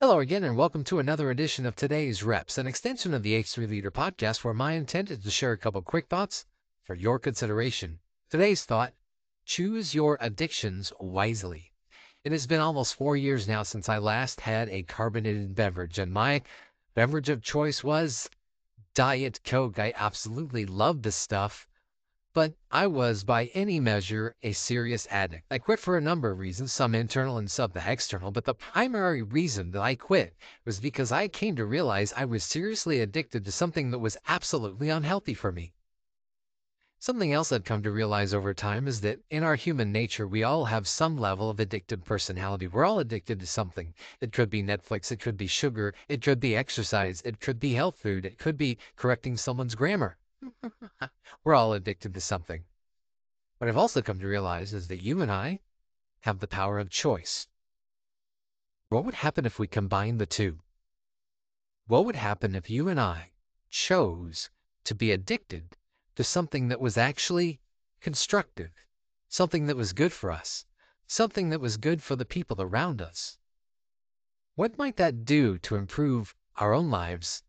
Hello again, and welcome to another edition of today's Reps, an extension of the H3 Leader podcast, where my intent is to share a couple quick thoughts for your consideration. Today's thought choose your addictions wisely. It has been almost four years now since I last had a carbonated beverage, and my beverage of choice was Diet Coke. I absolutely love this stuff but I was by any measure a serious addict. I quit for a number of reasons, some internal and some external, but the primary reason that I quit was because I came to realize I was seriously addicted to something that was absolutely unhealthy for me. Something else I've come to realize over time is that in our human nature, we all have some level of addicted personality. We're all addicted to something. It could be Netflix, it could be sugar, it could be exercise, it could be health food, it could be correcting someone's grammar. We're all addicted to something. What I've also come to realize is that you and I have the power of choice. What would happen if we combined the two? What would happen if you and I chose to be addicted to something that was actually constructive, something that was good for us, something that was good for the people around us? What might that do to improve our own lives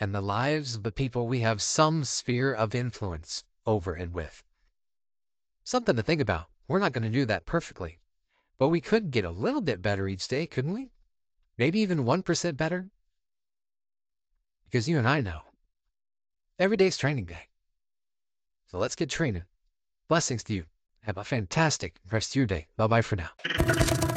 and the lives of the people we have some sphere of influence over and with. Something to think about. We're not going to do that perfectly, but we could get a little bit better each day, couldn't we? Maybe even 1% better? Because you and I know every day's training day. So let's get training. Blessings to you. Have a fantastic rest of your day. Bye bye for now.